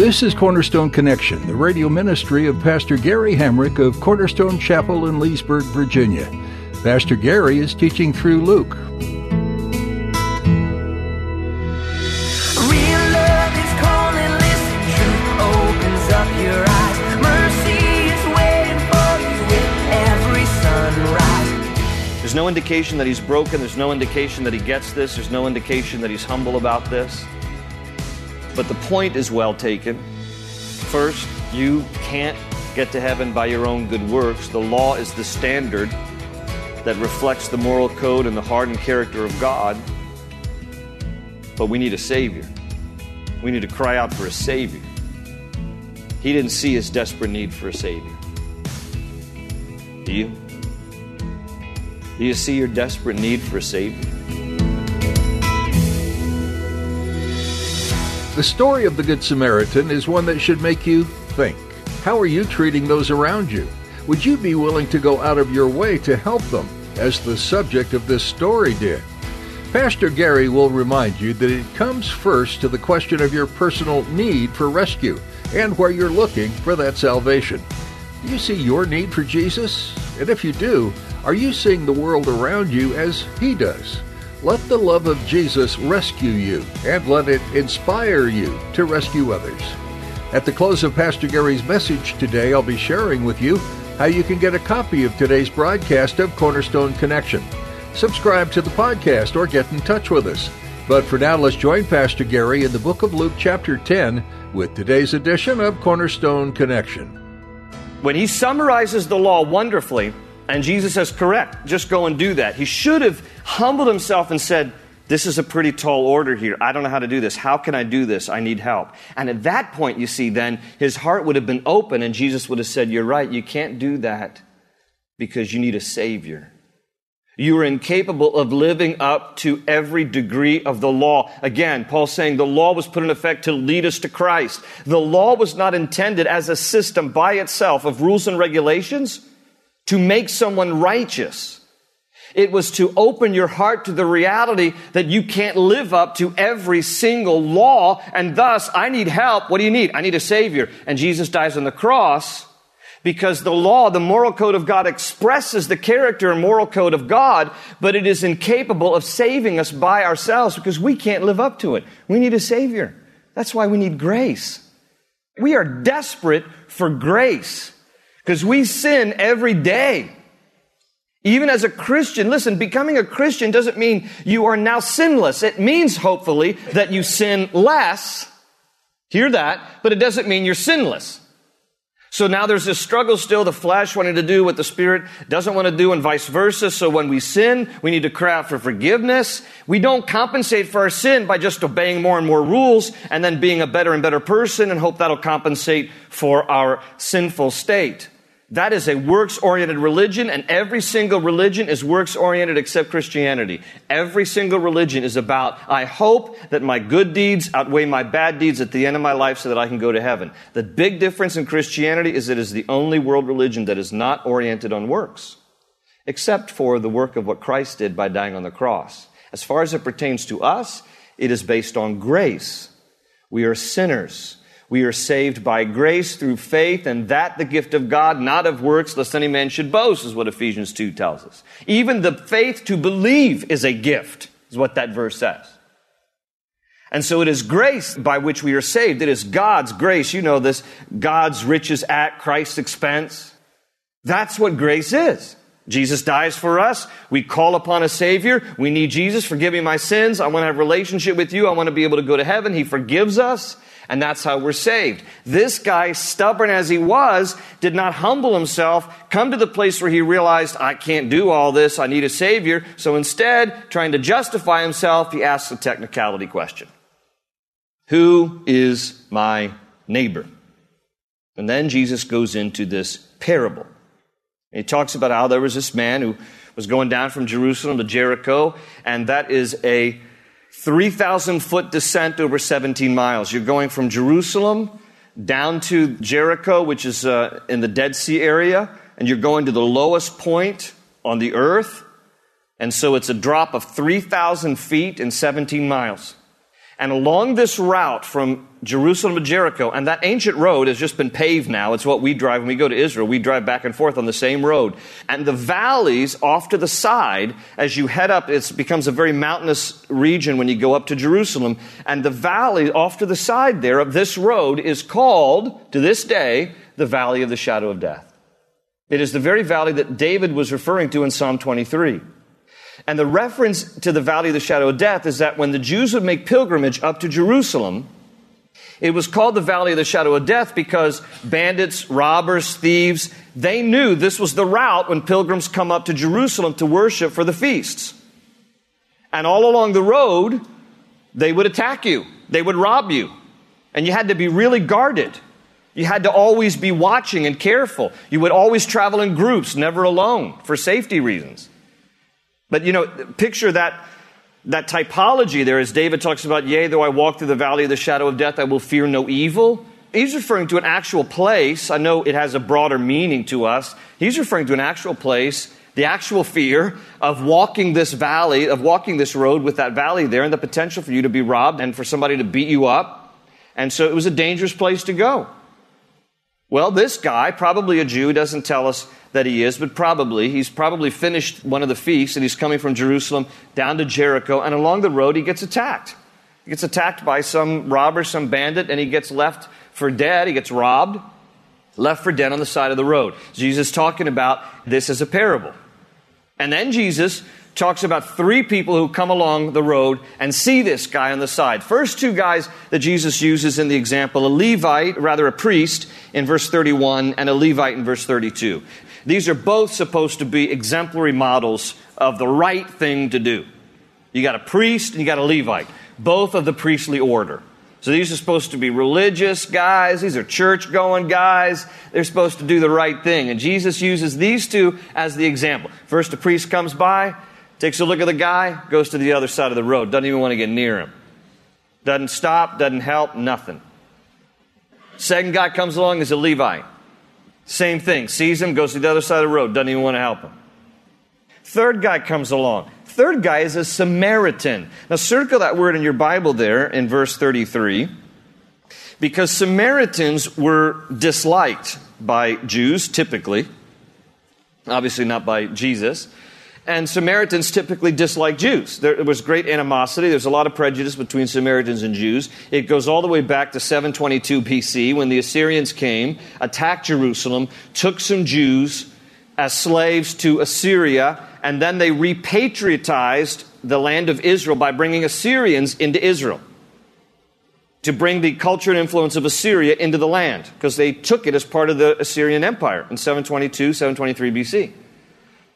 This is Cornerstone Connection, the radio ministry of Pastor Gary Hamrick of Cornerstone Chapel in Leesburg, Virginia. Pastor Gary is teaching through Luke. There's no indication that he's broken. There's no indication that he gets this. There's no indication that he's humble about this. But the point is well taken. First, you can't get to heaven by your own good works. The law is the standard that reflects the moral code and the heart and character of God. But we need a Savior. We need to cry out for a Savior. He didn't see his desperate need for a Savior. Do you? Do you see your desperate need for a Savior? The story of the Good Samaritan is one that should make you think. How are you treating those around you? Would you be willing to go out of your way to help them, as the subject of this story did? Pastor Gary will remind you that it comes first to the question of your personal need for rescue and where you're looking for that salvation. Do you see your need for Jesus? And if you do, are you seeing the world around you as He does? Let the love of Jesus rescue you and let it inspire you to rescue others. At the close of Pastor Gary's message today, I'll be sharing with you how you can get a copy of today's broadcast of Cornerstone Connection. Subscribe to the podcast or get in touch with us. But for now, let's join Pastor Gary in the book of Luke, chapter 10, with today's edition of Cornerstone Connection. When he summarizes the law wonderfully, and Jesus says, correct, just go and do that. He should have humbled himself and said, this is a pretty tall order here. I don't know how to do this. How can I do this? I need help. And at that point, you see, then his heart would have been open and Jesus would have said, You're right, you can't do that because you need a Savior. You are incapable of living up to every degree of the law. Again, Paul's saying the law was put in effect to lead us to Christ. The law was not intended as a system by itself of rules and regulations to make someone righteous. It was to open your heart to the reality that you can't live up to every single law, and thus I need help. What do you need? I need a Savior. And Jesus dies on the cross because the law, the moral code of God expresses the character and moral code of God, but it is incapable of saving us by ourselves because we can't live up to it. We need a Savior. That's why we need grace. We are desperate for grace. Because we sin every day. Even as a Christian, listen, becoming a Christian doesn't mean you are now sinless. It means, hopefully, that you sin less. Hear that, but it doesn't mean you're sinless. So now there's this struggle still, the flesh wanting to do what the spirit doesn't want to do and vice versa. So when we sin, we need to cry out for forgiveness. We don't compensate for our sin by just obeying more and more rules and then being a better and better person and hope that'll compensate for our sinful state. That is a works oriented religion, and every single religion is works oriented except Christianity. Every single religion is about, I hope that my good deeds outweigh my bad deeds at the end of my life so that I can go to heaven. The big difference in Christianity is it is the only world religion that is not oriented on works, except for the work of what Christ did by dying on the cross. As far as it pertains to us, it is based on grace. We are sinners. We are saved by grace through faith, and that the gift of God, not of works, lest any man should boast, is what Ephesians 2 tells us. Even the faith to believe is a gift, is what that verse says. And so it is grace by which we are saved. It is God's grace. You know this. God's riches at Christ's expense. That's what grace is. Jesus dies for us. We call upon a Savior. We need Jesus. Forgive me my sins. I want to have a relationship with you. I want to be able to go to heaven. He forgives us and that's how we're saved. This guy, stubborn as he was, did not humble himself, come to the place where he realized, I can't do all this, I need a Savior. So instead, trying to justify himself, he asks a technicality question. Who is my neighbor? And then Jesus goes into this parable. He talks about how there was this man who was going down from Jerusalem to Jericho, and that is a 3,000 foot descent over 17 miles. You're going from Jerusalem down to Jericho, which is uh, in the Dead Sea area, and you're going to the lowest point on the earth. And so it's a drop of 3,000 feet in 17 miles. And along this route from Jerusalem to Jericho, and that ancient road has just been paved now. It's what we drive when we go to Israel. We drive back and forth on the same road. And the valleys off to the side, as you head up, it becomes a very mountainous region when you go up to Jerusalem. And the valley off to the side there of this road is called, to this day, the Valley of the Shadow of Death. It is the very valley that David was referring to in Psalm 23. And the reference to the valley of the shadow of death is that when the Jews would make pilgrimage up to Jerusalem, it was called the valley of the shadow of death because bandits, robbers, thieves, they knew this was the route when pilgrims come up to Jerusalem to worship for the feasts. And all along the road, they would attack you. They would rob you. And you had to be really guarded. You had to always be watching and careful. You would always travel in groups, never alone, for safety reasons. But you know, picture that, that typology there as David talks about, yea, though I walk through the valley of the shadow of death, I will fear no evil. He's referring to an actual place. I know it has a broader meaning to us. He's referring to an actual place, the actual fear of walking this valley, of walking this road with that valley there, and the potential for you to be robbed and for somebody to beat you up. And so it was a dangerous place to go. Well, this guy, probably a Jew, doesn't tell us that he is, but probably. He's probably finished one of the feasts and he's coming from Jerusalem down to Jericho, and along the road he gets attacked. He gets attacked by some robber, some bandit, and he gets left for dead. He gets robbed, left for dead on the side of the road. Jesus talking about this as a parable. And then Jesus talks about three people who come along the road and see this guy on the side. First two guys that Jesus uses in the example, a Levite, rather a priest in verse 31 and a Levite in verse 32. These are both supposed to be exemplary models of the right thing to do. You got a priest and you got a Levite, both of the priestly order. So these are supposed to be religious guys. These are church going guys. They're supposed to do the right thing. And Jesus uses these two as the example. First, a priest comes by, takes a look at the guy, goes to the other side of the road, doesn't even want to get near him. Doesn't stop, doesn't help, nothing. Second guy comes along is a Levite. Same thing. Sees him, goes to the other side of the road, doesn't even want to help him. Third guy comes along. Third guy is a Samaritan. Now, circle that word in your Bible there in verse 33, because Samaritans were disliked by Jews typically, obviously not by Jesus and Samaritans typically dislike Jews. There was great animosity. There's a lot of prejudice between Samaritans and Jews. It goes all the way back to 722 BC when the Assyrians came, attacked Jerusalem, took some Jews as slaves to Assyria, and then they repatriatized the land of Israel by bringing Assyrians into Israel to bring the culture and influence of Assyria into the land because they took it as part of the Assyrian Empire in 722, 723 BC.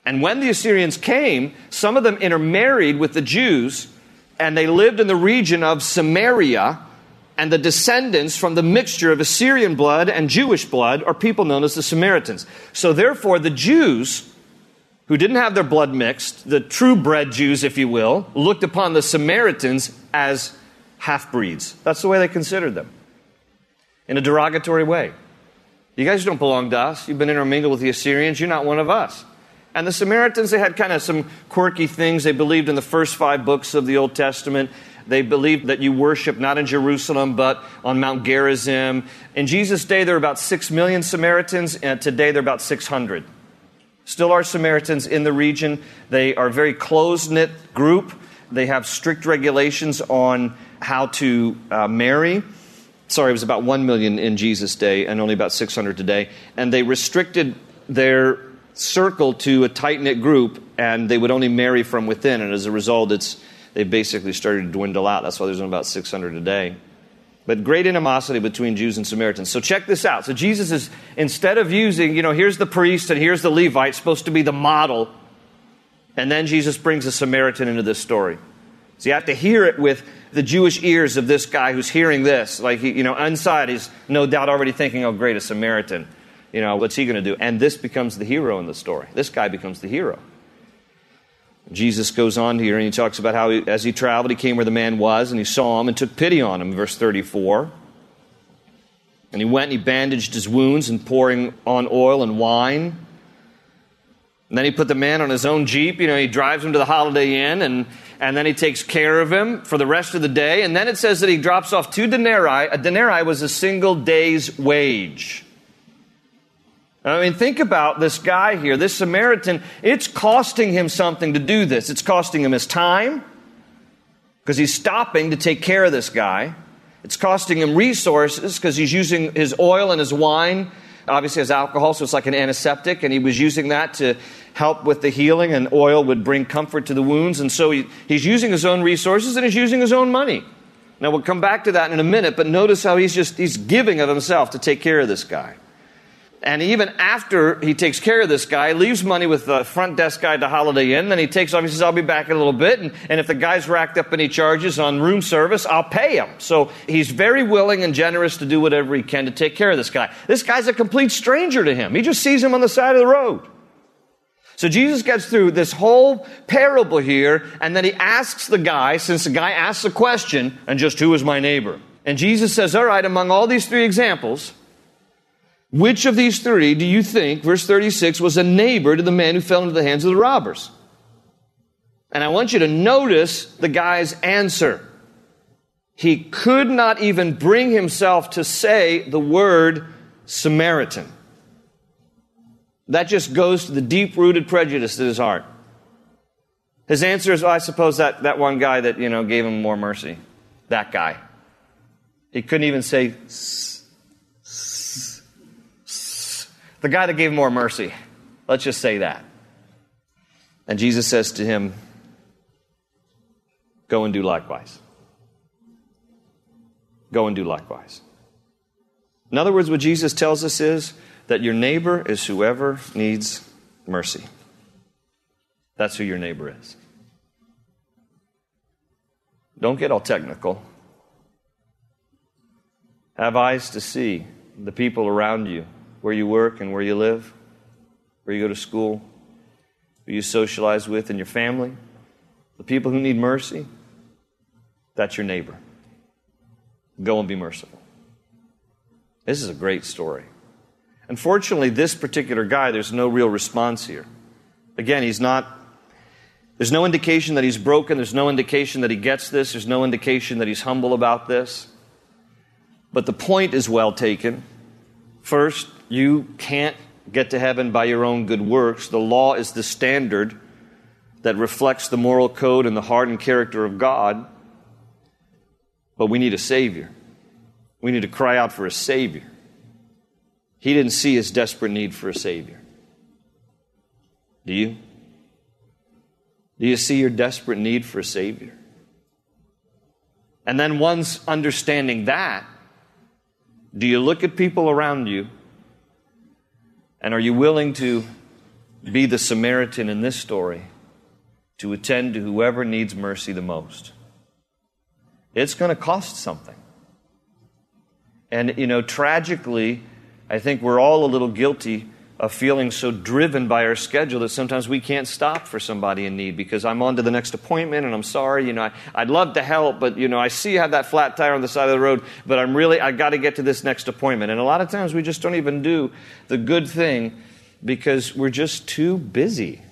And when the Assyrians came, some of them intermarried with the Jews, and they lived in the region of Samaria. And the descendants from the mixture of Assyrian blood and Jewish blood are people known as the Samaritans. So, therefore, the Jews who didn't have their blood mixed, the true bred Jews, if you will, looked upon the Samaritans as half breeds. That's the way they considered them, in a derogatory way. You guys don't belong to us. You've been intermingled with the Assyrians. You're not one of us. And the Samaritans, they had kind of some quirky things. They believed in the first five books of the Old Testament. They believed that you worship not in Jerusalem, but on Mount Gerizim. In Jesus' day, there were about six million Samaritans, and today there are about 600. Still are Samaritans in the region. They are a very close knit group. They have strict regulations on how to uh, marry. Sorry, it was about 1 million in Jesus' day and only about 600 today. And they restricted their circle to a tight knit group, and they would only marry from within. And as a result, it's they basically started to dwindle out. That's why there's only about 600 a day. But great animosity between Jews and Samaritans. So check this out. So Jesus is, instead of using, you know, here's the priest and here's the Levite, supposed to be the model. And then Jesus brings a Samaritan into this story. So you have to hear it with the Jewish ears of this guy who's hearing this. Like, you know, inside he's no doubt already thinking, oh, great, a Samaritan. You know, what's he going to do? And this becomes the hero in the story. This guy becomes the hero. Jesus goes on here and he talks about how he, as he traveled, he came where the man was and he saw him and took pity on him, verse 34. And he went and he bandaged his wounds and pouring on oil and wine. And then he put the man on his own Jeep. You know, he drives him to the Holiday Inn and, and then he takes care of him for the rest of the day. And then it says that he drops off two denarii. A denarii was a single day's wage. I mean, think about this guy here, this Samaritan. It's costing him something to do this. It's costing him his time because he's stopping to take care of this guy. It's costing him resources because he's using his oil and his wine. Obviously, has alcohol, so it's like an antiseptic, and he was using that to help with the healing, and oil would bring comfort to the wounds. And so he, he's using his own resources and he's using his own money. Now, we'll come back to that in a minute, but notice how he's just he's giving of himself to take care of this guy. And even after he takes care of this guy, leaves money with the front desk guy to Holiday Inn. Then he takes off. He says, I'll be back in a little bit. And, and if the guy's racked up any charges on room service, I'll pay him. So he's very willing and generous to do whatever he can to take care of this guy. This guy's a complete stranger to him. He just sees him on the side of the road. So Jesus gets through this whole parable here, and then he asks the guy, since the guy asks a question, and just who is my neighbor? And Jesus says, All right, among all these three examples, which of these three do you think, verse 36, was a neighbor to the man who fell into the hands of the robbers? And I want you to notice the guy's answer. He could not even bring himself to say the word Samaritan. That just goes to the deep rooted prejudice in his heart. His answer is, well, I suppose that, that one guy that, you know, gave him more mercy. That guy. He couldn't even say, The guy that gave more mercy. Let's just say that. And Jesus says to him, Go and do likewise. Go and do likewise. In other words, what Jesus tells us is that your neighbor is whoever needs mercy. That's who your neighbor is. Don't get all technical. Have eyes to see the people around you where you work and where you live, where you go to school, who you socialize with in your family, the people who need mercy, that's your neighbor. Go and be merciful. This is a great story. Unfortunately, this particular guy, there's no real response here. Again, he's not, there's no indication that he's broken. There's no indication that he gets this. There's no indication that he's humble about this. But the point is well taken. First, you can't get to heaven by your own good works. The law is the standard that reflects the moral code and the heart and character of God. But we need a Savior. We need to cry out for a Savior. He didn't see his desperate need for a Savior. Do you? Do you see your desperate need for a Savior? And then, once understanding that, do you look at people around you and are you willing to be the Samaritan in this story to attend to whoever needs mercy the most? It's going to cost something. And, you know, tragically, I think we're all a little guilty of feeling so driven by our schedule that sometimes we can't stop for somebody in need because I'm on to the next appointment and I'm sorry, you know, I, would love to help, but, you know, I see you have that flat tire on the side of the road, but I'm really, I got to get to this next appointment. And a lot of times we just don't even do the good thing because we're just too busy.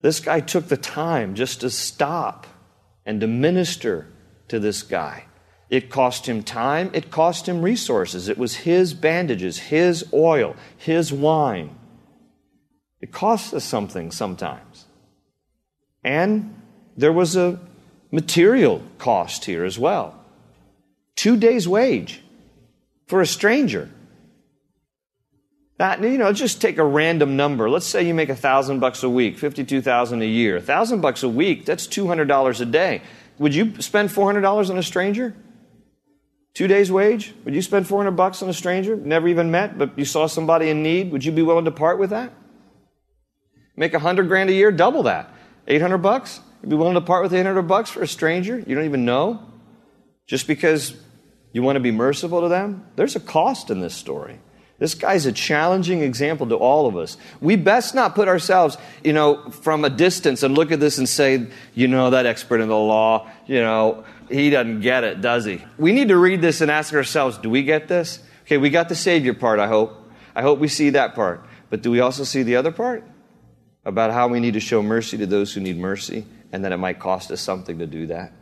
This guy took the time just to stop and to minister to this guy. It cost him time, it cost him resources. It was his bandages, his oil, his wine. It costs us something sometimes. And there was a material cost here as well. Two days' wage for a stranger. That, you know, just take a random number. Let's say you make a thousand bucks a week, fifty-two thousand a year. A thousand bucks a week, that's two hundred dollars a day. Would you spend four hundred dollars on a stranger? Two days' wage? Would you spend 400 bucks on a stranger, never even met, but you saw somebody in need? Would you be willing to part with that? Make a hundred grand a year, double that. 800 bucks? You'd be willing to part with 800 bucks for a stranger you don't even know? Just because you want to be merciful to them? There's a cost in this story. This guy's a challenging example to all of us. We best not put ourselves, you know, from a distance and look at this and say, you know, that expert in the law, you know, he doesn't get it, does he? We need to read this and ask ourselves, do we get this? Okay, we got the Savior part, I hope. I hope we see that part. But do we also see the other part? About how we need to show mercy to those who need mercy and that it might cost us something to do that?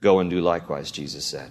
Go and do likewise, Jesus said.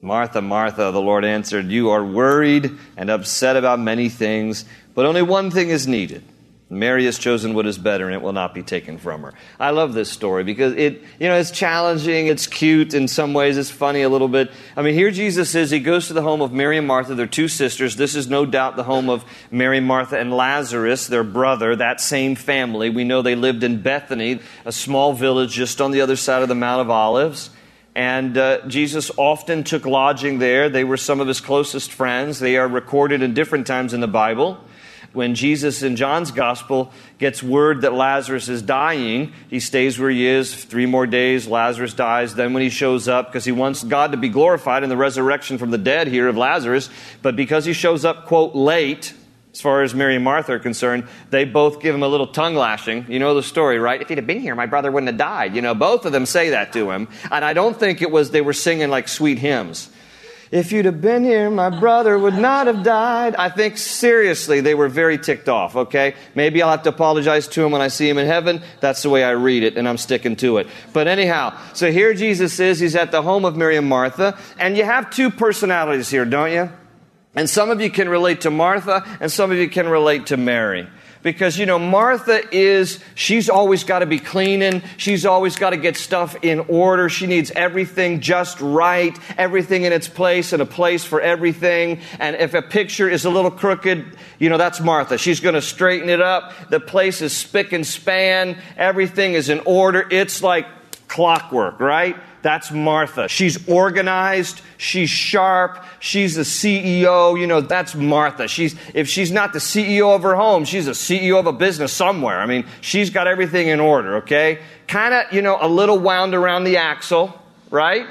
Martha, Martha, the Lord answered, You are worried and upset about many things, but only one thing is needed. Mary has chosen what is better and it will not be taken from her. I love this story because it, you know, it's challenging, it's cute in some ways, it's funny a little bit. I mean, here Jesus is, he goes to the home of Mary and Martha, their two sisters. This is no doubt the home of Mary, Martha, and Lazarus, their brother, that same family. We know they lived in Bethany, a small village just on the other side of the Mount of Olives. And uh, Jesus often took lodging there. They were some of his closest friends. They are recorded in different times in the Bible when Jesus in John's gospel gets word that Lazarus is dying, he stays where he is three more days. Lazarus dies. Then, when he shows up, because he wants God to be glorified in the resurrection from the dead here of Lazarus, but because he shows up, quote, late, as far as Mary and Martha are concerned, they both give him a little tongue lashing. You know the story, right? If he'd have been here, my brother wouldn't have died. You know, both of them say that to him. And I don't think it was they were singing like sweet hymns. If you'd have been here, my brother would not have died. I think seriously, they were very ticked off, okay? Maybe I'll have to apologize to him when I see him in heaven. That's the way I read it, and I'm sticking to it. But anyhow, so here Jesus is. He's at the home of Mary and Martha, and you have two personalities here, don't you? And some of you can relate to Martha, and some of you can relate to Mary. Because you know martha is she's always got to be cleaning she's always got to get stuff in order she needs everything just right everything in its place and a place for everything. And if a picture is a little crooked you know that's martha. She's going to straighten it up the place is spick and span everything is in order. It's like clockwork right that's Martha. She's organized. She's sharp. She's the CEO. You know, that's Martha. She's, if she's not the CEO of her home, she's a CEO of a business somewhere. I mean, she's got everything in order, okay? Kind of, you know, a little wound around the axle, right?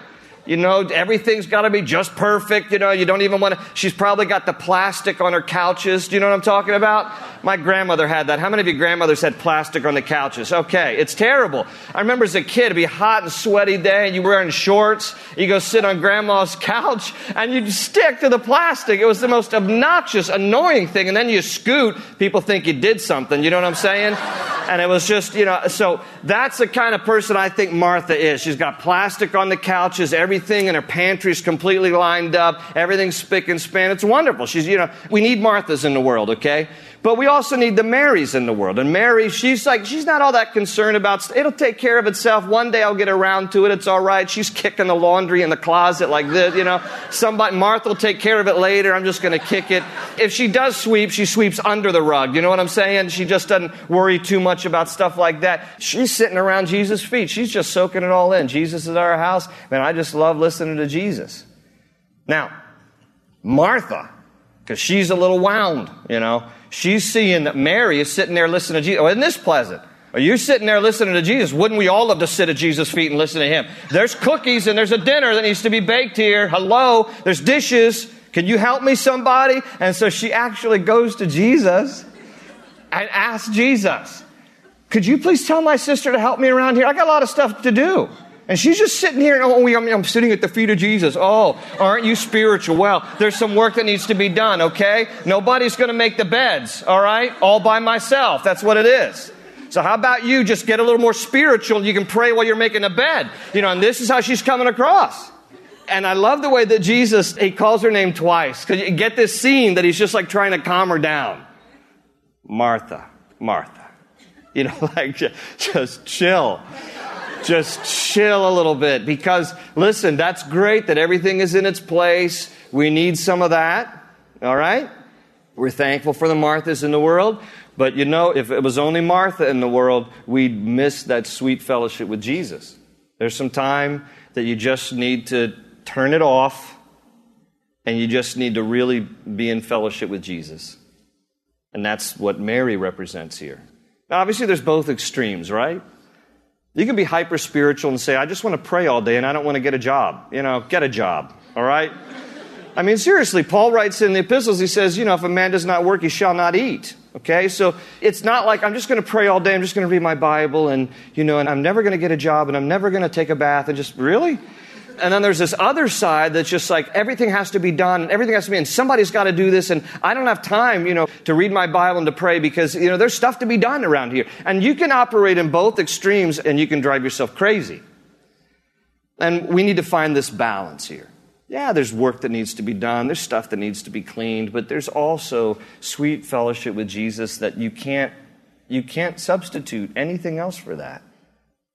You know, everything's got to be just perfect. You know, you don't even want to. She's probably got the plastic on her couches. Do you know what I'm talking about? My grandmother had that. How many of your grandmothers had plastic on the couches? Okay, it's terrible. I remember as a kid, it'd be a hot and sweaty day, and you were wearing shorts. You go sit on grandma's couch, and you'd stick to the plastic. It was the most obnoxious, annoying thing. And then you scoot, people think you did something. You know what I'm saying? And it was just, you know, so that's the kind of person I think Martha is. She's got plastic on the couches, everything in her pantry is completely lined up, everything's spick and span. It's wonderful. She's, you know, we need Marthas in the world, okay? But we also need the Marys in the world. And Mary, she's like, she's not all that concerned about, it'll take care of itself. One day I'll get around to it. It's all right. She's kicking the laundry in the closet like this, you know. Somebody, Martha will take care of it later. I'm just going to kick it. If she does sweep, she sweeps under the rug. You know what I'm saying? She just doesn't worry too much about stuff like that. She's sitting around Jesus' feet. She's just soaking it all in. Jesus is our house. Man, I just love listening to Jesus. Now, Martha, because she's a little wound, you know. She's seeing that Mary is sitting there listening to Jesus. Oh, isn't this pleasant? Are you sitting there listening to Jesus? Wouldn't we all love to sit at Jesus' feet and listen to him? There's cookies and there's a dinner that needs to be baked here. Hello, there's dishes. Can you help me, somebody? And so she actually goes to Jesus and asks Jesus, Could you please tell my sister to help me around here? I got a lot of stuff to do. And she's just sitting here, oh, I'm, I'm sitting at the feet of Jesus. Oh, aren't you spiritual? Well, there's some work that needs to be done, okay? Nobody's going to make the beds, all right? All by myself. That's what it is. So how about you just get a little more spiritual? You can pray while you're making a bed. You know, and this is how she's coming across. And I love the way that Jesus, he calls her name twice. Because you get this scene that he's just like trying to calm her down. Martha, Martha. You know, like just chill. Just chill a little bit because, listen, that's great that everything is in its place. We need some of that. All right? We're thankful for the Marthas in the world. But you know, if it was only Martha in the world, we'd miss that sweet fellowship with Jesus. There's some time that you just need to turn it off and you just need to really be in fellowship with Jesus. And that's what Mary represents here. Now, obviously, there's both extremes, right? You can be hyper spiritual and say, I just want to pray all day and I don't want to get a job. You know, get a job, all right? I mean, seriously, Paul writes in the epistles, he says, you know, if a man does not work, he shall not eat. Okay, so it's not like I'm just going to pray all day, I'm just going to read my Bible, and, you know, and I'm never going to get a job, and I'm never going to take a bath, and just, really? And then there's this other side that's just like everything has to be done, and everything has to be, and somebody's got to do this, and I don't have time, you know, to read my Bible and to pray because, you know, there's stuff to be done around here. And you can operate in both extremes, and you can drive yourself crazy. And we need to find this balance here. Yeah, there's work that needs to be done, there's stuff that needs to be cleaned, but there's also sweet fellowship with Jesus that you can't you can't substitute anything else for that.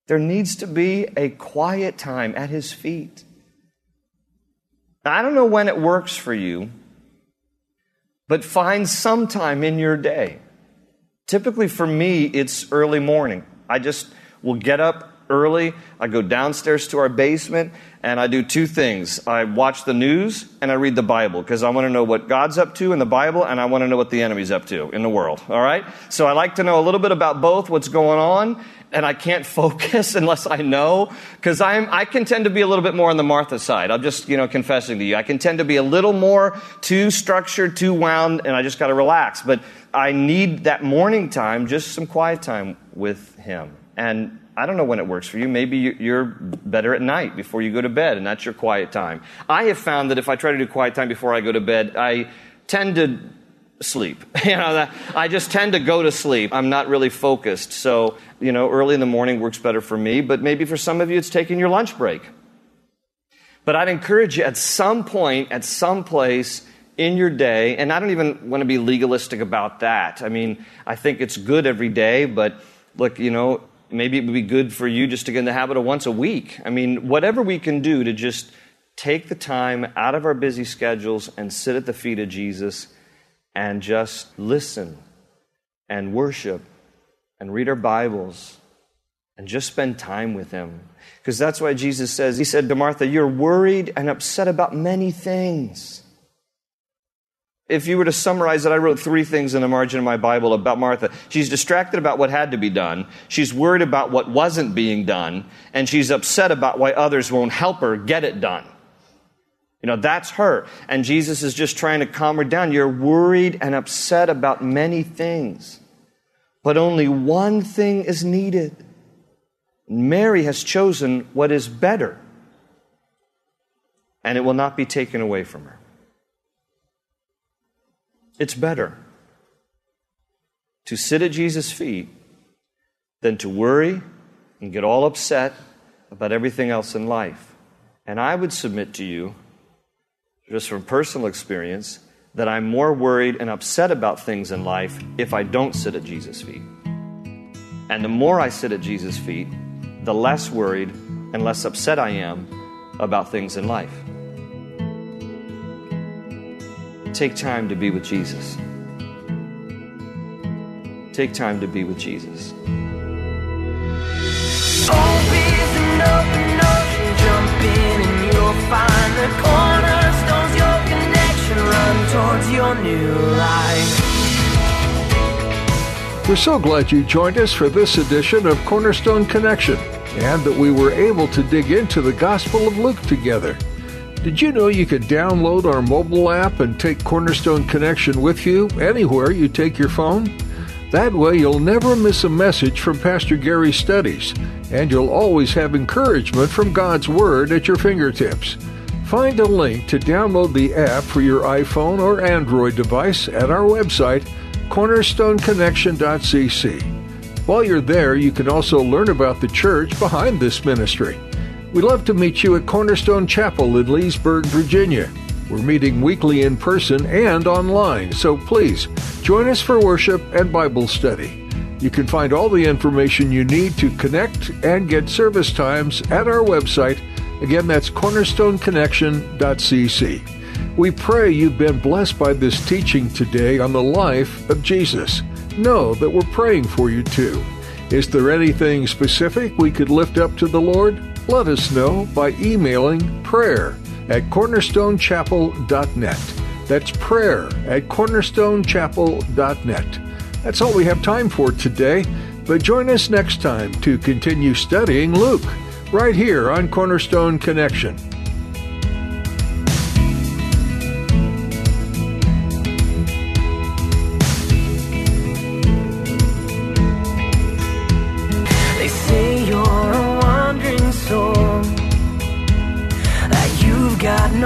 There needs to be a quiet time at his feet. Now, I don't know when it works for you, but find some time in your day. Typically for me, it's early morning. I just will get up early. I go downstairs to our basement and I do two things. I watch the news and I read the Bible because I want to know what God's up to in the Bible and I want to know what the enemy's up to in the world. All right? So I like to know a little bit about both, what's going on, and I can't focus unless I know because I'm I can tend to be a little bit more on the Martha side. I'm just, you know, confessing to you. I can tend to be a little more too structured, too wound, and I just got to relax. But I need that morning time, just some quiet time with him. And I don't know when it works for you. Maybe you're better at night before you go to bed, and that's your quiet time. I have found that if I try to do quiet time before I go to bed, I tend to sleep. You know, I just tend to go to sleep. I'm not really focused. So, you know, early in the morning works better for me, but maybe for some of you it's taking your lunch break. But I'd encourage you at some point, at some place in your day, and I don't even want to be legalistic about that. I mean, I think it's good every day, but look, you know, maybe it would be good for you just to get in the habit of once a week. I mean, whatever we can do to just take the time out of our busy schedules and sit at the feet of Jesus and just listen and worship and read our Bibles and just spend time with Him. Because that's why Jesus says, He said to Martha, You're worried and upset about many things. If you were to summarize it, I wrote three things in the margin of my Bible about Martha. She's distracted about what had to be done, she's worried about what wasn't being done, and she's upset about why others won't help her get it done. You know, that's her. And Jesus is just trying to calm her down. You're worried and upset about many things, but only one thing is needed. Mary has chosen what is better, and it will not be taken away from her. It's better to sit at Jesus' feet than to worry and get all upset about everything else in life. And I would submit to you, just from personal experience, that I'm more worried and upset about things in life if I don't sit at Jesus' feet. And the more I sit at Jesus' feet, the less worried and less upset I am about things in life. Take time to be with Jesus. Take time to be with Jesus. We're so glad you joined us for this edition of Cornerstone Connection and that we were able to dig into the Gospel of Luke together. Did you know you could download our mobile app and take Cornerstone Connection with you anywhere you take your phone? That way, you'll never miss a message from Pastor Gary's studies, and you'll always have encouragement from God's Word at your fingertips. Find a link to download the app for your iPhone or Android device at our website, cornerstoneconnection.cc. While you're there, you can also learn about the church behind this ministry. We'd love to meet you at Cornerstone Chapel in Leesburg, Virginia. We're meeting weekly in person and online, so please join us for worship and Bible study. You can find all the information you need to connect and get service times at our website. Again, that's cornerstoneconnection.cc. We pray you've been blessed by this teaching today on the life of Jesus. Know that we're praying for you too. Is there anything specific we could lift up to the Lord? Let us know by emailing prayer at cornerstonechapel.net. That's prayer at cornerstonechapel.net. That's all we have time for today, but join us next time to continue studying Luke, right here on Cornerstone Connection.